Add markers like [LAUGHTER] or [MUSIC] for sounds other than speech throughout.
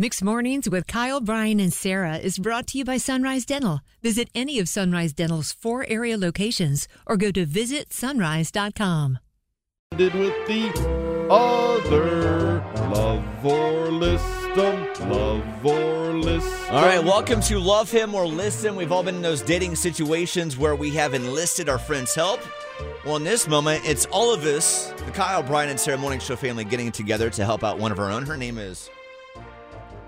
Mixed Mornings with Kyle, Brian, and Sarah is brought to you by Sunrise Dental. Visit any of Sunrise Dental's four area locations or go to visitsunrise.com. Did with the other love or list them, love or list All right, welcome to Love Him or List Him. We've all been in those dating situations where we have enlisted our friends' help. Well, in this moment, it's all of us, the Kyle, Brian, and Sarah Morning Show family, getting together to help out one of our own. Her name is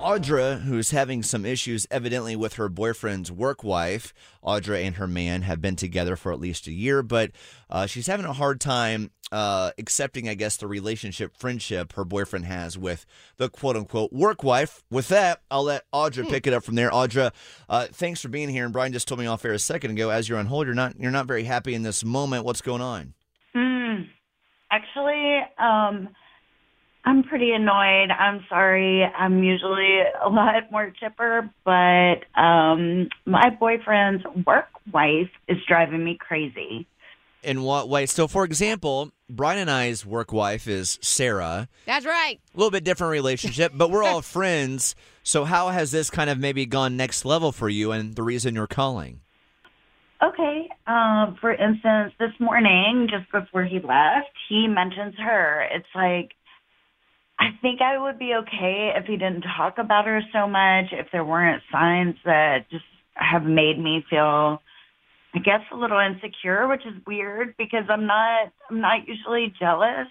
Audra, who's having some issues evidently with her boyfriend's work wife. Audra and her man have been together for at least a year, but uh, she's having a hard time uh, accepting, I guess, the relationship, friendship her boyfriend has with the quote unquote work wife. With that, I'll let Audra pick it up from there. Audra, uh, thanks for being here. And Brian just told me off air a second ago, as you're on hold, you're not you're not very happy in this moment. What's going on? Hmm. Actually, um, I'm pretty annoyed. I'm sorry. I'm usually a lot more chipper, but um, my boyfriend's work wife is driving me crazy. In what way? So, for example, Brian and I's work wife is Sarah. That's right. A little bit different relationship, but we're all [LAUGHS] friends. So, how has this kind of maybe gone next level for you and the reason you're calling? Okay. Um, for instance, this morning, just before he left, he mentions her. It's like, I think I would be okay if he didn't talk about her so much, if there weren't signs that just have made me feel, I guess, a little insecure, which is weird because I'm not, I'm not usually jealous.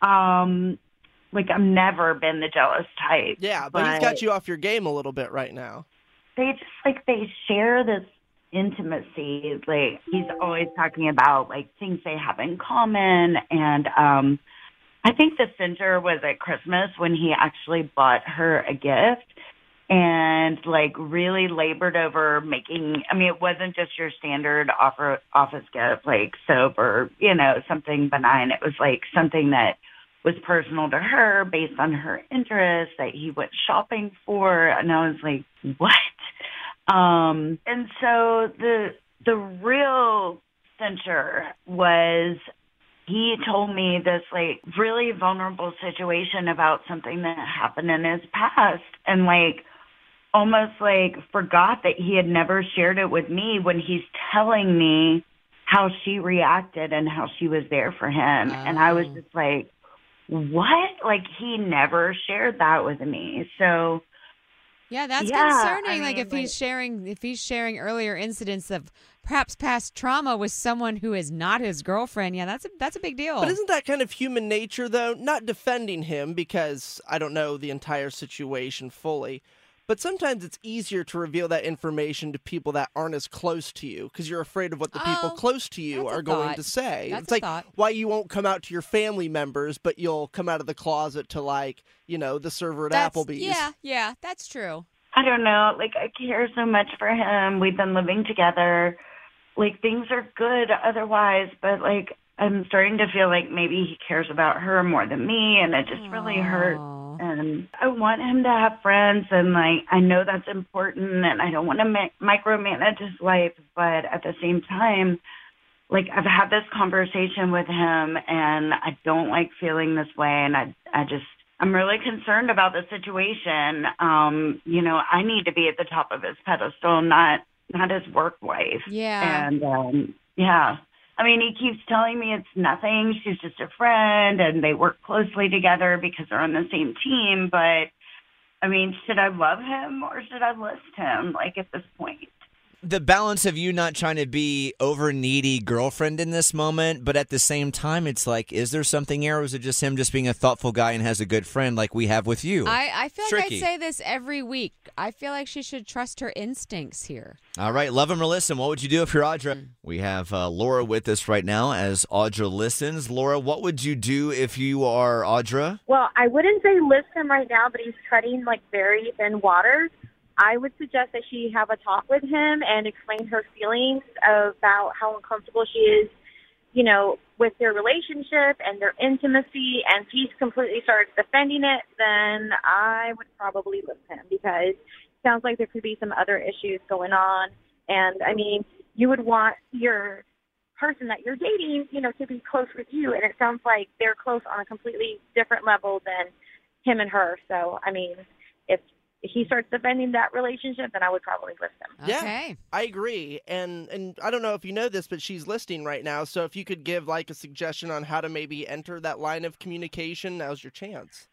Um, like I've never been the jealous type. Yeah, but he's got you off your game a little bit right now. they just like they share this intimacy like he's always talking about like things they have in common and um i think the center was at christmas when he actually bought her a gift and like really labored over making i mean it wasn't just your standard offer office gift like soap or you know something benign. It was like something that was personal to her based on her interests that he went shopping for. And i was like what? Um, and so the the real center was he told me this like really vulnerable situation about something that happened in his past and like almost like forgot that he had never shared it with me when he's telling me how she reacted and how she was there for him. And I was just like what? Like he never shared that with me. So Yeah, that's Yeah, concerning. I like mean, if he's sharing if he's sharing earlier incidents of perhaps past trauma with someone who is not his girlfriend. Yeah, that's a that's a big deal. But isn't that kind of human nature, though? Not defending him because I don't know the entire situation fully. But sometimes it's easier to reveal that information to people that aren't as close to you because you're afraid of what the people Oh, close to you are going to say. That's it's a like thought. why you won't come out to your family members, but you'll come out of the closet to, like, you know, the server at That's- Applebee's. Yeah, yeah, that's true. I don't know. Like I care so much for him. We've been living together. Like things are good otherwise, but like I'm starting to feel like maybe he cares about her more than me and it just really hurts. And I want him to have friends and like I know that's important and I don't want to ma- micromanage his life, but at the same time like I've had this conversation with him and I don't like feeling this way and I I just I'm really concerned about the situation. Um, you know, I need to be at the top of his pedestal, not not his work wife. Yeah. And um yeah. I mean, he keeps telling me it's nothing. She's just a friend and they work closely together because they're on the same team, but I mean, should I love him or should I list him like at this point? The balance of you not trying to be over needy girlfriend in this moment, but at the same time, it's like, is there something here, or is it just him just being a thoughtful guy and has a good friend like we have with you? I, I feel like Tricky. I say this every week. I feel like she should trust her instincts here. All right, love him or listen. What would you do if you're Audra? Mm. We have uh, Laura with us right now as Audra listens. Laura, what would you do if you are Audra? Well, I wouldn't say listen right now, but he's treading like very thin waters. I would suggest that she have a talk with him and explain her feelings about how uncomfortable she is, you know, with their relationship and their intimacy. And if he completely starts defending it, then I would probably list him because it sounds like there could be some other issues going on. And I mean, you would want your person that you're dating, you know, to be close with you. And it sounds like they're close on a completely different level than him and her. So, I mean, he starts defending that relationship, then I would probably list him. Yeah. Okay. I agree. And and I don't know if you know this, but she's listing right now. So if you could give like a suggestion on how to maybe enter that line of communication, now's your chance.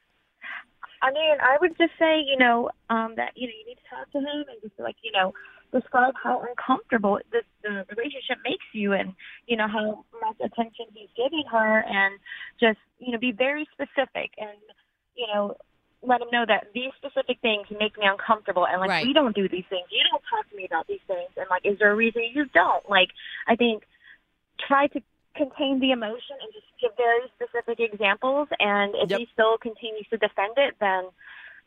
I mean, I would just say, you know, um, that you know you need to talk to him and just like you know describe how uncomfortable this the relationship makes you, and you know how much attention he's giving her, and just you know be very specific and you know let him know that these specific things make me uncomfortable, and like Right. we don't do these things. You don't talk to me about these things, and like is there a reason you don't? Like I think try to contain the emotion and just give very specific examples. And if Yep. he still continues to defend it, then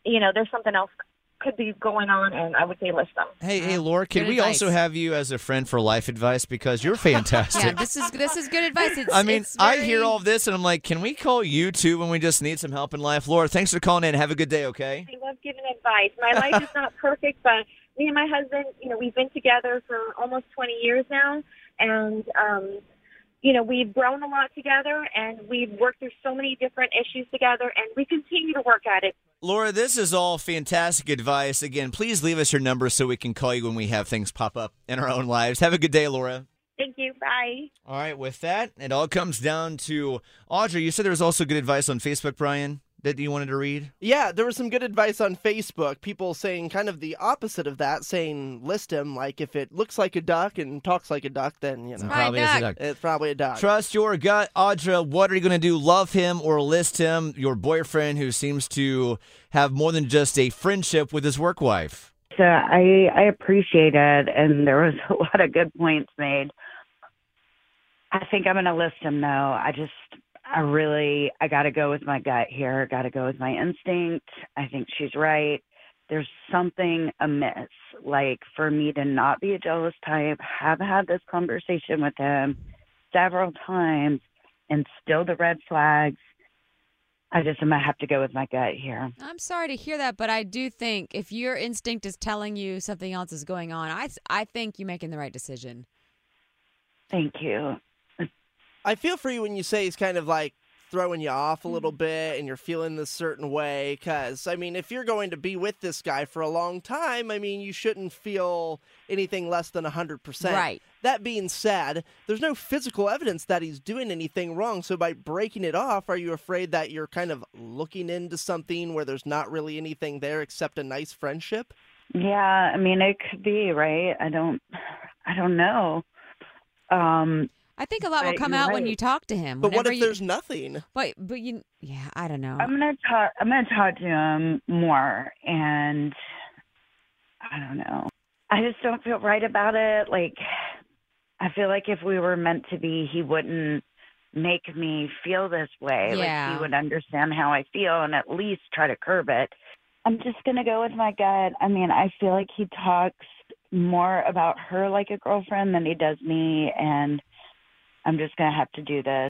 you know there's something else could be going on, and I would say list them. Hey, hey, Laura, can good we also have you as a friend for life advice because you're [LAUGHS] fantastic. Yeah, this is this is good advice. It's, I mean, it's I hear all of this and I'm like, can we call you too when we just need some help in life? Laura, thanks for calling in. Have a good day, okay? I love giving advice. My life is not [LAUGHS] perfect, but me and my husband, you know, we've been together for almost 20 years now, and um, you know, we've grown a lot together, and we've worked through so many different issues together, and we continue to work at it. Laura, this is all fantastic advice. Again, please leave us your number so we can call you when we have things pop up in our own lives. Have a good day, Laura. Thank you. Bye. All right, with that, it all comes down to Audrey. You said there was also good advice on Facebook, Brian, that you wanted to read. Yeah, there was some good advice on Facebook. People saying kind of the opposite of that, saying list him. Like if it looks like a duck and talks like a duck, then you know Probably is a duck. it's probably a duck. Trust your gut, Audra. What are you going to do? Love him or list him? Your boyfriend who seems to have more than just a friendship with his work wife. So I I appreciate it, and there was [LAUGHS] a lot of good points made. I think I'm going to list him though. I just I really I got to go with my gut here. Got to go with my instinct. I think she's right. There's something amiss. Like for me to not be a jealous type, have had this conversation with him several times, and still the red flags. I just am gonna have to go with my gut here. I'm sorry to hear that, but I do think if your instinct is telling you something else is going on, I I think you're making the right decision. Thank you. I feel for you when you say he's kind of like throwing you off a little bit and you're feeling this certain way. Because, I mean, if you're going to be with this guy for a long time, I mean, you shouldn't feel anything less than 100%. Right. That being said, there's no physical evidence that he's doing anything wrong. So, by breaking it off, are you afraid that you're kind of looking into something where there's not really anything there except a nice friendship? Yeah, I mean it could be, right? I don't I don't know. Um I think a lot will come you're out when you talk to him. But what if you, there's nothing? But but you yeah, I don't know. I'm gonna talk I'm gonna talk to him more and I don't know. I just don't feel right about it. Like I feel like if we were meant to be he wouldn't make me feel this way. Like Yeah. he would understand how I feel and at least try to curb it. I'm just gonna go with my gut. I mean, I feel like he talks more about her like a girlfriend than he does me and I'm just gonna have to do this.